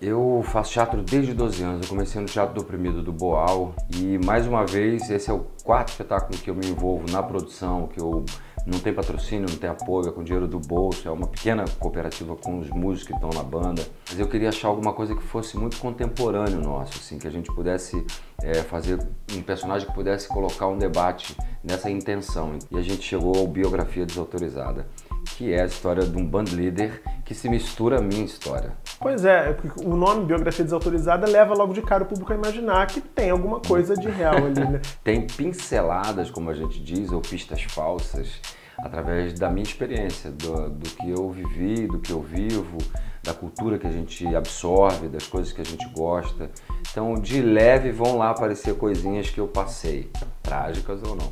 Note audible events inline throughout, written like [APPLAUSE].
Eu faço teatro desde 12 anos. Eu comecei no Teatro do Oprimido do Boal e mais uma vez esse é o quarto espetáculo que eu me envolvo na produção, que eu não tem patrocínio, não tem apoio, é com dinheiro do bolso, é uma pequena cooperativa com os músicos que estão na banda. Mas eu queria achar alguma coisa que fosse muito contemporâneo nosso, assim, que a gente pudesse é, fazer um personagem que pudesse colocar um debate nessa intenção. E a gente chegou ao Biografia Desautorizada, que é a história de um band leader que se mistura à minha história. Pois é, o nome Biografia Desautorizada leva logo de cara o público a imaginar que tem alguma coisa de real ali, né? [LAUGHS] tem pinceladas, como a gente diz, ou pistas falsas, através da minha experiência, do, do que eu vivi, do que eu vivo, da cultura que a gente absorve, das coisas que a gente gosta. Então, de leve vão lá aparecer coisinhas que eu passei, trágicas ou não.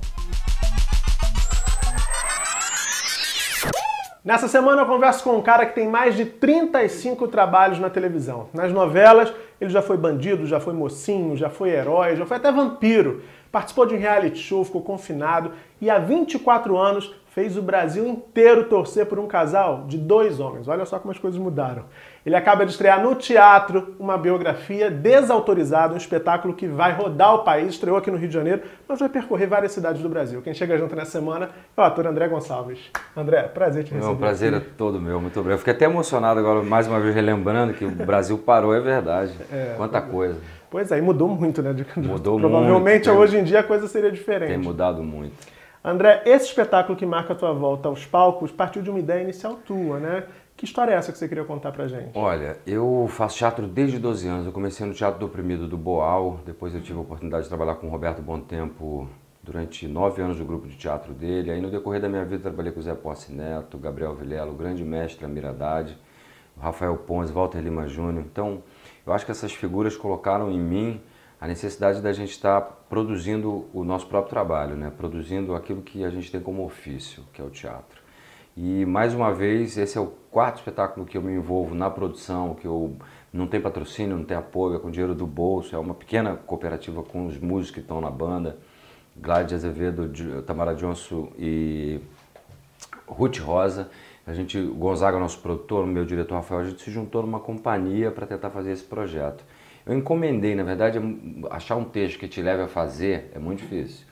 Nessa semana eu converso com um cara que tem mais de 35 trabalhos na televisão. Nas novelas, ele já foi bandido, já foi mocinho, já foi herói, já foi até vampiro. Participou de um reality show, ficou confinado e há 24 anos fez o Brasil inteiro torcer por um casal de dois homens. Olha só como as coisas mudaram. Ele acaba de estrear no teatro uma biografia desautorizada, um espetáculo que vai rodar o país, estreou aqui no Rio de Janeiro, mas vai percorrer várias cidades do Brasil. Quem chega junto nessa semana é o ator André Gonçalves. André, prazer te receber. É um prazer aqui. é todo meu, muito obrigado. Fiquei até emocionado agora, mais uma vez relembrando que o Brasil parou, é verdade. É, Quanta coisa. Pois é, e mudou muito, né? Mudou [LAUGHS] Provavelmente muito. hoje em dia a coisa seria diferente. Tem mudado muito. André, esse espetáculo que marca a tua volta aos palcos partiu de uma ideia inicial tua, né? Que história é essa que você queria contar pra gente? Olha, eu faço teatro desde 12 anos. Eu comecei no Teatro do Oprimido do Boal, depois eu tive a oportunidade de trabalhar com o Roberto Bom Tempo durante nove anos no grupo de teatro dele. Aí no decorrer da minha vida trabalhei com o Zé Posse Neto, Gabriel Vilela, o grande mestre Amir Haddad, Rafael Pons, Walter Lima Júnior. Então, eu acho que essas figuras colocaram em mim a necessidade da gente estar produzindo o nosso próprio trabalho, né? produzindo aquilo que a gente tem como ofício, que é o teatro. E mais uma vez, esse é o quarto espetáculo que eu me envolvo na produção, que eu não tem patrocínio, não tem apoio, é com dinheiro do bolso, é uma pequena cooperativa com os músicos que estão na banda, Gladys Azevedo, Tamara Johnson e Ruth Rosa. A gente, o Gonzaga, nosso produtor, o meu diretor Rafael, a gente se juntou numa companhia para tentar fazer esse projeto. Eu encomendei, na verdade, achar um texto que te leve a fazer é muito difícil.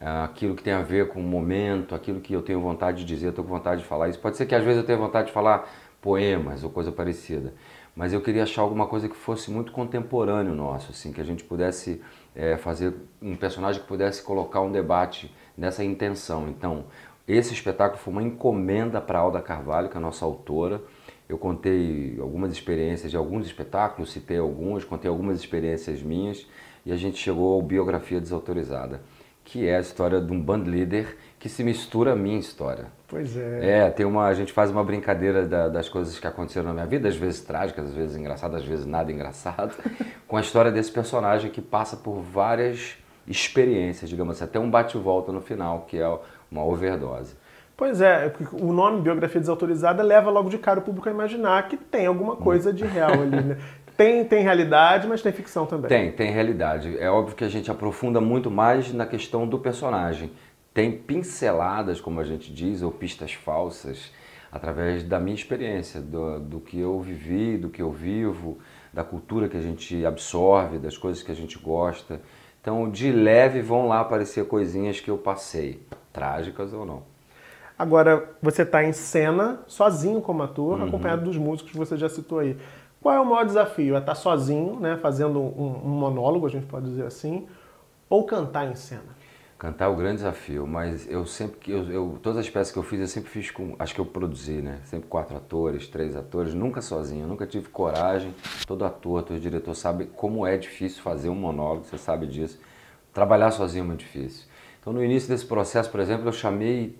É aquilo que tem a ver com o momento, aquilo que eu tenho vontade de dizer, estou com vontade de falar. Isso pode ser que às vezes eu tenha vontade de falar poemas ou coisa parecida, mas eu queria achar alguma coisa que fosse muito contemporâneo nosso, assim, que a gente pudesse é, fazer um personagem que pudesse colocar um debate nessa intenção. Então, esse espetáculo foi uma encomenda para Alda Carvalho, que é a nossa autora, eu contei algumas experiências de alguns espetáculos, citei alguns, contei algumas experiências minhas e a gente chegou ao Biografia Desautorizada, que é a história de um band leader que se mistura à minha história. Pois é. É, tem uma, a gente faz uma brincadeira da, das coisas que aconteceram na minha vida, às vezes trágicas, às vezes engraçadas, às vezes nada engraçado, [LAUGHS] com a história desse personagem que passa por várias experiências, digamos assim, até um bate-volta no final, que é uma overdose. Pois é, o nome biografia desautorizada leva logo de cara o público a imaginar que tem alguma coisa de real ali, né? [LAUGHS] Tem, tem realidade, mas tem ficção também. Tem, tem realidade. É óbvio que a gente aprofunda muito mais na questão do personagem. Tem pinceladas, como a gente diz, ou pistas falsas, através da minha experiência, do, do que eu vivi, do que eu vivo, da cultura que a gente absorve, das coisas que a gente gosta. Então, de leve vão lá aparecer coisinhas que eu passei, trágicas ou não. Agora, você está em cena, sozinho como ator, uhum. acompanhado dos músicos que você já citou aí. Qual é o maior desafio? É estar tá sozinho, né, fazendo um, um monólogo, a gente pode dizer assim, ou cantar em cena? Cantar é o grande desafio, mas eu sempre que eu, eu, todas as peças que eu fiz eu sempre fiz com, acho que eu produzi, né? Sempre quatro atores, três atores, nunca sozinho, nunca tive coragem. Todo ator, todo diretor sabe como é difícil fazer um monólogo, você sabe disso. Trabalhar sozinho é muito difícil. Então no início desse processo, por exemplo, eu chamei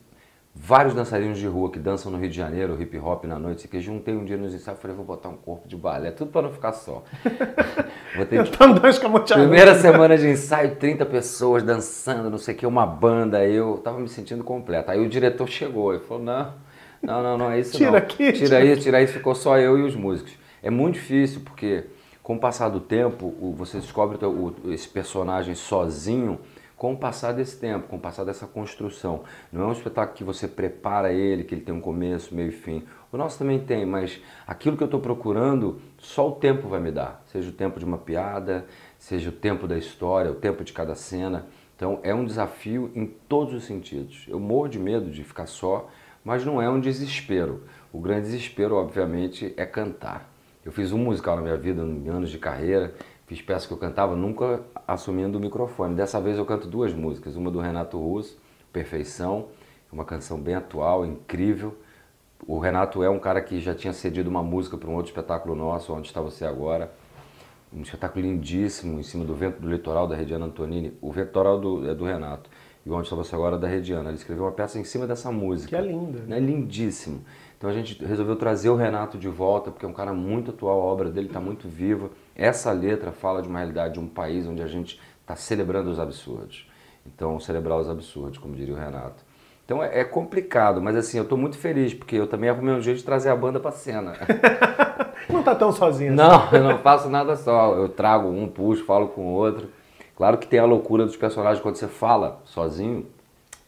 vários dançarinos de rua que dançam no Rio de Janeiro, hip hop na noite, que juntei um dia nos ensaios e falei, vou botar um corpo de balé, tudo para não ficar só. [LAUGHS] vou ter dois Primeira semana de ensaio, 30 pessoas dançando, não sei o que, uma banda, eu tava me sentindo completo. Aí o diretor chegou e falou, não, não, não, não é isso tira não. Aqui, tira, tira isso, tira isso, ficou só eu e os músicos. É muito difícil, porque com o passar do tempo, você descobre esse personagem sozinho, com o passar desse tempo, com o passar dessa construção. Não é um espetáculo que você prepara ele, que ele tem um começo, meio e fim. O nosso também tem, mas aquilo que eu estou procurando, só o tempo vai me dar. Seja o tempo de uma piada, seja o tempo da história, o tempo de cada cena. Então é um desafio em todos os sentidos. Eu morro de medo de ficar só, mas não é um desespero. O grande desespero, obviamente, é cantar. Eu fiz um musical na minha vida, em anos de carreira, fiz peças que eu cantava nunca assumindo o microfone. Dessa vez eu canto duas músicas, uma do Renato Russo, Perfeição, uma canção bem atual, incrível. O Renato é um cara que já tinha cedido uma música para um outro espetáculo nosso, Onde Está Você Agora. Um espetáculo lindíssimo, em cima do vento do litoral da Rediana Antonini. O vento litoral do, é do Renato. E Onde Está Você Agora é da Rediana. Ele escreveu uma peça em cima dessa música. Que é linda. Né? Lindíssimo. Então a gente resolveu trazer o Renato de volta, porque é um cara muito atual, a obra dele está muito viva. Essa letra fala de uma realidade de um país onde a gente está celebrando os absurdos. Então, celebrar os absurdos, como diria o Renato. Então é, é complicado, mas assim, eu estou muito feliz, porque eu também arrumei um jeito de trazer a banda para cena. [LAUGHS] não está tão sozinho. Não, assim. eu não faço nada só. Eu trago um, puxo, falo com o outro. Claro que tem a loucura dos personagens quando você fala sozinho,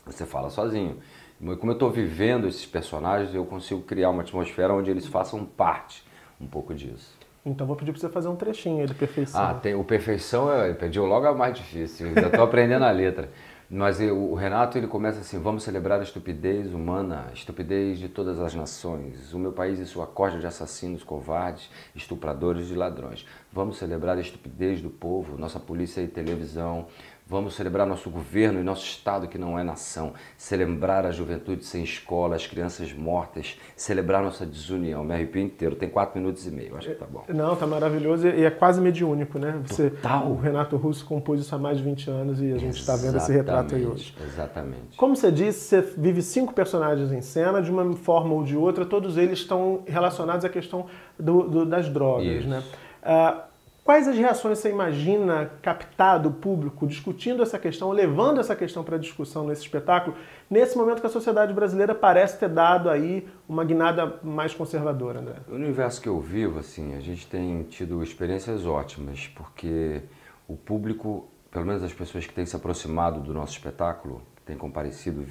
você fala sozinho. Como eu estou vivendo esses personagens, eu consigo criar uma atmosfera onde eles façam parte um pouco disso. Então vou pedir para você fazer um trechinho de Perfeição. Ah, tem, o Perfeição eu pediu logo a mais difícil, ainda estou aprendendo a letra. Mas eu, o Renato ele começa assim: vamos celebrar a estupidez humana, a estupidez de todas as nações, o meu país e sua corda de assassinos, covardes, estupradores e ladrões. Vamos celebrar a estupidez do povo, nossa polícia e televisão, Vamos celebrar nosso governo e nosso Estado que não é nação, celebrar a juventude sem escola, as crianças mortas, celebrar nossa desunião. Me arrepio inteiro, tem quatro minutos e meio, acho que tá bom. Não, tá maravilhoso e é quase mediúnico, né? Você, Total. O Renato Russo compôs isso há mais de 20 anos e a gente está vendo esse retrato aí hoje. Exatamente. Como você disse, você vive cinco personagens em cena, de uma forma ou de outra, todos eles estão relacionados à questão do, do, das drogas, isso. né? Uh, Quais as reações você imagina captar do público discutindo essa questão, levando essa questão para discussão nesse espetáculo, nesse momento que a sociedade brasileira parece ter dado aí uma guinada mais conservadora, André? No universo que eu vivo, assim, a gente tem tido experiências ótimas, porque o público, pelo menos as pessoas que têm se aproximado do nosso espetáculo, têm comparecido,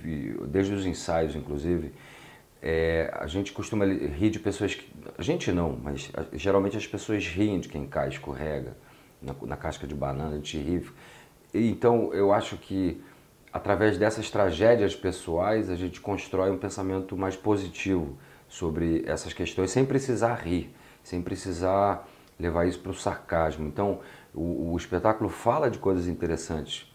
desde os ensaios, inclusive, é, a gente costuma rir de pessoas que. A gente não, mas geralmente as pessoas riem de quem cai, escorrega na, na casca de banana, a gente ri. Então eu acho que através dessas tragédias pessoais a gente constrói um pensamento mais positivo sobre essas questões sem precisar rir, sem precisar levar isso para o sarcasmo. Então o, o espetáculo fala de coisas interessantes.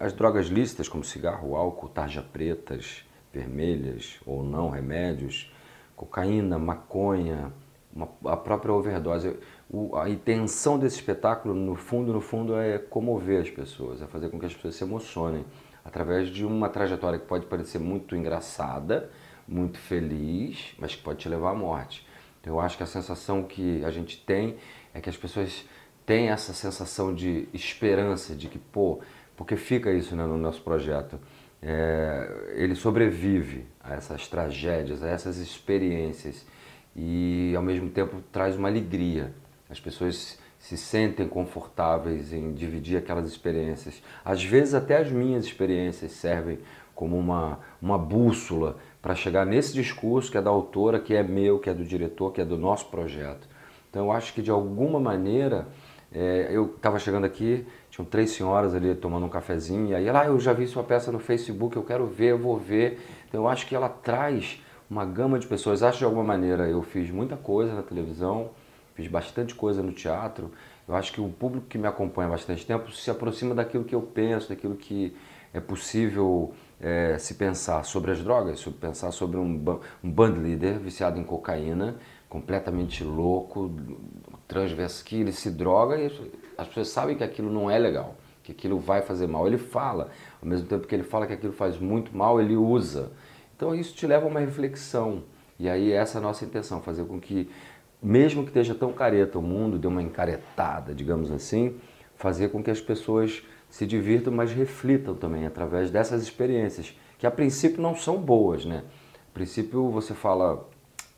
As drogas lícitas, como cigarro, álcool, tarja pretas, vermelhas ou não, remédios, cocaína, maconha, uma, a própria overdose. O, a intenção desse espetáculo, no fundo, no fundo, é comover as pessoas, é fazer com que as pessoas se emocionem através de uma trajetória que pode parecer muito engraçada, muito feliz, mas que pode te levar à morte. Eu acho que a sensação que a gente tem é que as pessoas têm essa sensação de esperança, de que, pô, porque fica isso né, no nosso projeto é, ele sobrevive a essas tragédias, a essas experiências e ao mesmo tempo traz uma alegria. As pessoas se sentem confortáveis em dividir aquelas experiências. Às vezes até as minhas experiências servem como uma, uma bússola para chegar nesse discurso que é da autora, que é meu, que é do diretor, que é do nosso projeto. Então eu acho que de alguma maneira é, eu estava chegando aqui, tinham três senhoras ali tomando um cafezinho, e aí ela, ah, eu já vi sua peça no Facebook, eu quero ver, eu vou ver. Então eu acho que ela traz uma gama de pessoas. Acho de alguma maneira, eu fiz muita coisa na televisão, fiz bastante coisa no teatro. Eu acho que o público que me acompanha há bastante tempo se aproxima daquilo que eu penso, daquilo que é possível é, se pensar sobre as drogas, sobre pensar sobre um, um band leader viciado em cocaína, completamente louco, transverso que ele se droga e as pessoas sabem que aquilo não é legal, que aquilo vai fazer mal. Ele fala, ao mesmo tempo que ele fala que aquilo faz muito mal, ele usa. Então isso te leva a uma reflexão. E aí essa é a nossa intenção, fazer com que, mesmo que esteja tão careta o mundo, dê uma encaretada, digamos assim, fazer com que as pessoas se divirtam, mas reflitam também através dessas experiências, que a princípio não são boas, né? A princípio você fala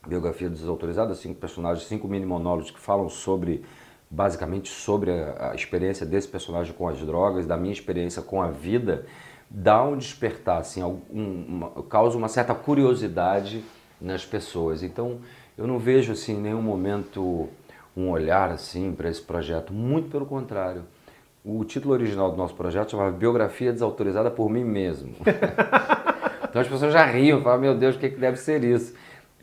biografia desautorizada, cinco personagens, cinco mini monólogos que falam sobre basicamente sobre a, a, experiência desse personagem com as drogas, da minha experiência com a vida, dá um despertar, assim, um, uma, causa uma certa curiosidade nas pessoas. Então, eu não vejo assim em nenhum momento um olhar assim para esse projeto, muito pelo contrário. O título original do nosso projeto chamava Biografia Desautorizada por Mim Mesmo. [LAUGHS] então as pessoas já riam, falavam, meu Deus, o que, que deve ser isso?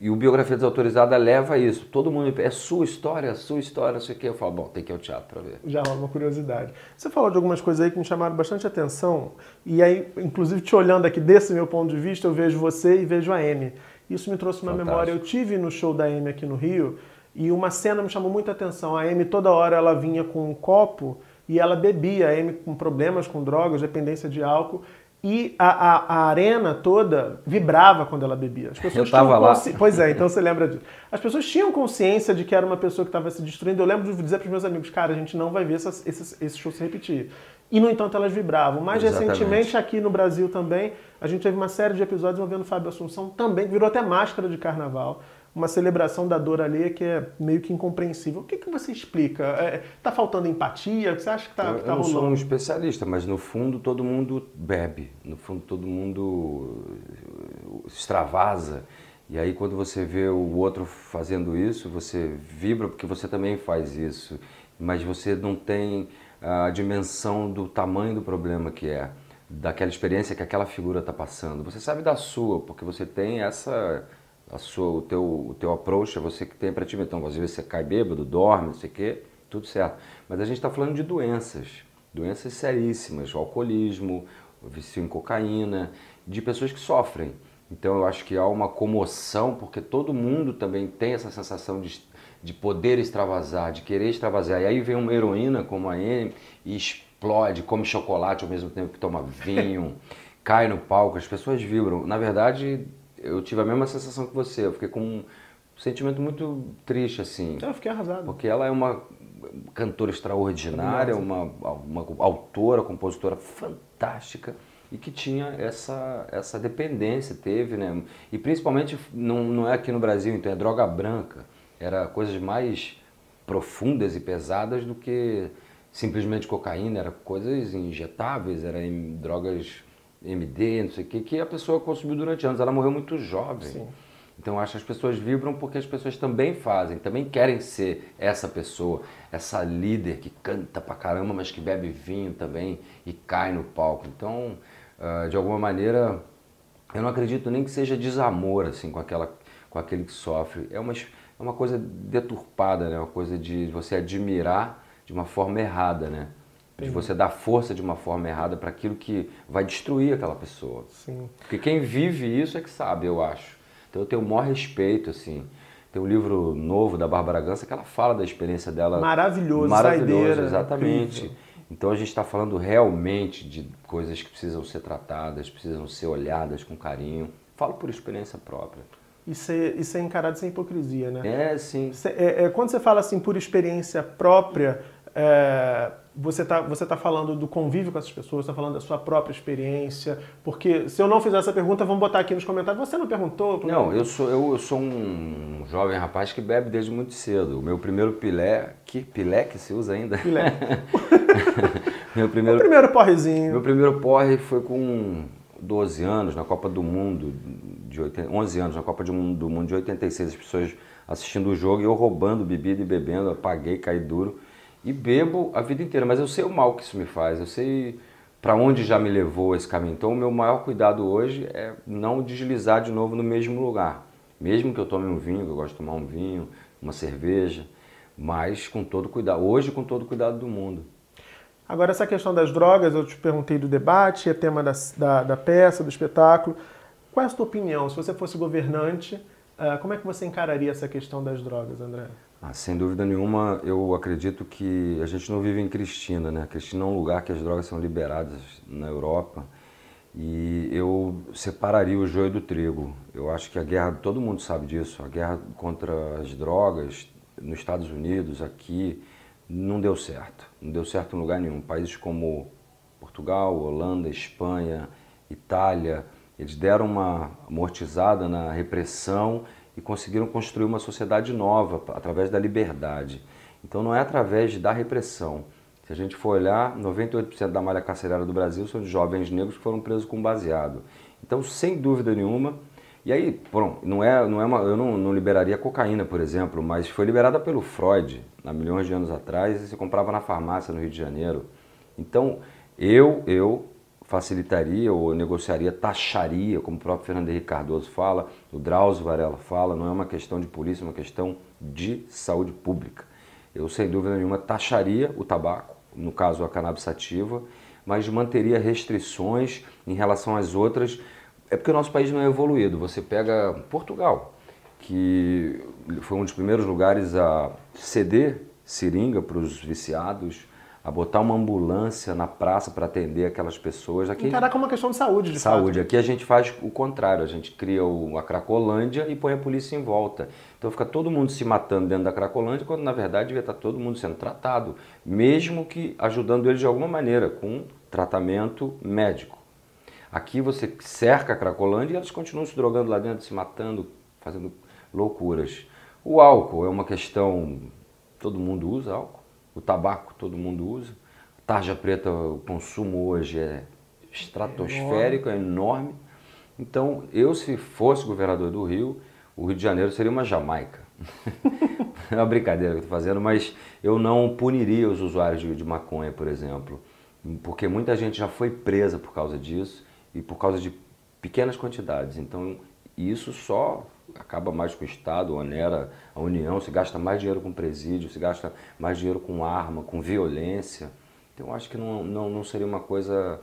E o Biografia Desautorizada leva a isso. Todo mundo é sua história, é sua história, isso aqui. Eu falo, bom, tem que ir ao teatro para ver. Já uma curiosidade. Você falou de algumas coisas aí que me chamaram bastante atenção. E aí, inclusive, te olhando aqui desse meu ponto de vista, eu vejo você e vejo a Amy. Isso me trouxe uma Fantástico. memória. Eu tive no show da Amy aqui no Rio e uma cena me chamou muita atenção. A Amy toda hora ela vinha com um copo e ela bebia. A Amy com problemas com drogas, dependência de álcool e a, a, a, arena toda vibrava quando ela bebia. As pessoas eu estava lá. Pois é, então você lembra disso. As pessoas tinham consciência de que era uma pessoa que estava se destruindo. Eu lembro de dizer para os meus amigos, cara, a gente não vai ver essa, esse, esse show se repetir. E, no entanto, elas vibravam. Mais Exatamente. recentemente, aqui no Brasil também, a gente teve uma série de episódios envolvendo Fábio Assunção também, que virou até máscara de carnaval uma celebração da dor alheia que é meio que incompreensível. O que, que você explica? É, tá faltando empatia? Você acha que está tá rolando? Eu não sou um especialista, mas no fundo todo mundo bebe, no fundo todo mundo extravasa. E aí quando você vê o outro fazendo isso, você vibra porque você também faz isso, mas você não tem a dimensão do tamanho do problema que é, daquela experiência que aquela figura está passando. Você sabe da sua, porque você tem essa a sua, o, teu, o teu approach é você que tem para ti. Então, às vezes você cai bêbado, dorme, não sei o quê, tudo certo. Mas a gente está falando de doenças, doenças seríssimas, o alcoolismo, o vício em cocaína, de pessoas que sofrem. Então eu acho que há uma comoção, porque todo mundo também tem essa sensação de, de poder extravasar, de querer extravasar. E aí vem uma heroína como a Amy e explode, come chocolate ao mesmo tempo que toma vinho, [LAUGHS] cai no palco, as pessoas vibram. Na verdade, eu tive a mesma sensação que você. Eu fiquei com um sentimento muito triste, assim. Eu fiquei arrasado. Porque ela é uma cantora extraordinária, uma, uma autora, compositora fantástica e que tinha essa, essa dependência, teve, né? E principalmente não, não é aqui no Brasil, então é droga branca. Era coisas mais profundas e pesadas do que simplesmente cocaína, era coisas injetáveis, eram drogas MD, não sei o que, que a pessoa consumiu durante anos. Ela morreu muito jovem. Sim. Então acho que as pessoas vibram porque as pessoas também fazem, também querem ser essa pessoa, essa líder que canta pra caramba, mas que bebe vinho também e cai no palco. Então, uh, de alguma maneira, eu não acredito nem que seja desamor assim com aquela com aquele que sofre. É uma, é uma coisa deturpada, né? Uma coisa de você admirar de uma forma errada, né? De você dar força de uma forma errada para aquilo que vai destruir aquela pessoa. Sim. Porque quem vive isso é que sabe, eu acho. Então eu tenho o maior respeito, assim. Tem um livro novo da Bárbara Gança que ela fala da experiência dela. Maravilhoso, Maravilhoso, saideira, exatamente. Incrível. Então a gente está falando realmente de coisas que precisam ser tratadas, precisam ser olhadas com carinho. Falo por experiência própria. Isso é, isso é encarado sem hipocrisia, né? É, sim. É, é, quando você fala assim por experiência própria, é, você está você tá falando do convívio com essas pessoas, está falando da sua própria experiência, porque se eu não fizer essa pergunta, vamos botar aqui nos comentários, você não perguntou? Não, eu sou, eu, eu sou um jovem rapaz que bebe desde muito cedo. O meu primeiro pilé, que pilé que se usa ainda? Pilé. [LAUGHS] meu primeiro, o primeiro porrezinho. Meu primeiro porre foi com 12 anos, na Copa do Mundo, de 80, 11 anos, na Copa do Mundo de 86, as pessoas assistindo o jogo e eu roubando bebida e bebendo, apaguei, caí duro e bebo a vida inteira, mas eu sei o mal que isso me faz, eu sei para onde já me levou esse caminho. Então, o meu maior cuidado hoje é não deslizar de novo no mesmo lugar. Mesmo que eu tome um vinho, que eu gosto de tomar um vinho, uma cerveja, mas com todo cuidado. Hoje, com todo cuidado do mundo. Agora, essa questão das drogas, eu te perguntei do debate, é tema da, da, da peça, do espetáculo. Qual é a sua opinião? Se você fosse governante, como é que você encararia essa questão das drogas, André? Ah, sem dúvida nenhuma, eu acredito que a gente não vive em Cristina, né? Cristina é um lugar que as drogas são liberadas na Europa e eu separaria o joio do trigo. Eu acho que a guerra, todo mundo sabe disso, a guerra contra as drogas nos Estados Unidos, aqui, não deu certo. Não deu certo em lugar nenhum. Países como Portugal, Holanda, Espanha, Itália, eles deram uma amortizada na repressão e conseguiram construir uma sociedade nova através da liberdade. Então não é através da repressão. Se a gente for olhar, 98% da malha carcerária do Brasil são de jovens negros que foram presos com baseado. Então, sem dúvida nenhuma, e aí, pronto, não é, não é uma, eu não, não liberaria cocaína, por exemplo, mas foi liberada pelo Freud, há milhões de anos atrás, e se comprava na farmácia no Rio de Janeiro. Então, eu, eu facilitaria ou negociaria, taxaria, como o próprio Fernando Henrique Cardoso fala, o Drauzio Varela fala, não é uma questão de polícia, é uma questão de saúde pública. Eu, sem dúvida nenhuma, taxaria o tabaco, no caso a cannabis sativa, mas manteria restrições em relação às outras. É porque o nosso país não é evoluído. Você pega Portugal, que foi um dos primeiros lugares a ceder seringa para os viciados, a botar uma ambulância na praça para atender aquelas pessoas. Aqui, Encarar como uma questão de saúde, de Saúde. Fato. Aqui a gente faz o contrário, a gente cria a Cracolândia e põe a polícia em volta. Então fica todo mundo se matando dentro da Cracolândia, quando na verdade devia estar todo mundo sendo tratado, mesmo que ajudando eles de alguma maneira, com tratamento médico. Aqui você cerca a Cracolândia e eles continuam se drogando lá dentro, se matando, fazendo loucuras. O álcool é uma questão, todo mundo usa álcool o tabaco todo mundo usa. Tarja preta, o consumo hoje é estratosférico, é enorme. Então, eu se fosse governador do Rio, o Rio de Janeiro seria uma Jamaica. [LAUGHS] é uma brincadeira que eu estou fazendo, mas eu não puniria os usuários de, de maconha, por exemplo, porque muita gente já foi presa por causa disso e por causa de pequenas quantidades. Então, isso só acaba mais com o Estado, onera a União, se gasta mais dinheiro com presídio, se gasta mais dinheiro com arma, com violência. Então acho que não, não, não seria uma coisa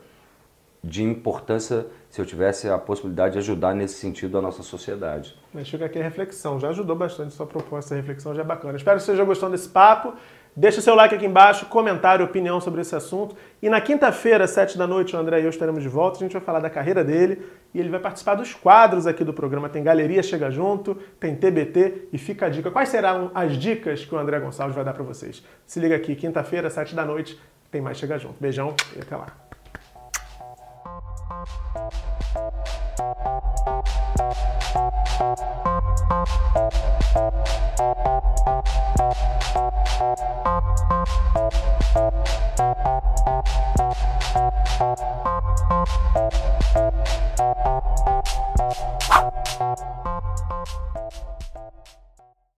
de importância se eu tivesse a possibilidade de ajudar nesse sentido a nossa sociedade. Mas fica aqui a reflexão, já ajudou bastante sua proposta, a reflexão já é bacana. Espero que você esteja gostando desse papo. Deixa seu like aqui embaixo, comentário, opinião sobre esse assunto. E na quinta-feira, sete da noite, o André e eu estaremos de volta. A gente vai falar da carreira dele e ele vai participar dos quadros aqui do programa. Tem Galeria Chega Junto, tem TBT e fica a dica. Quais serão as dicas que o André Gonçalves vai dar para vocês? Se liga aqui, quinta-feira, sete da noite, tem mais Chega Junto. Beijão e até lá. you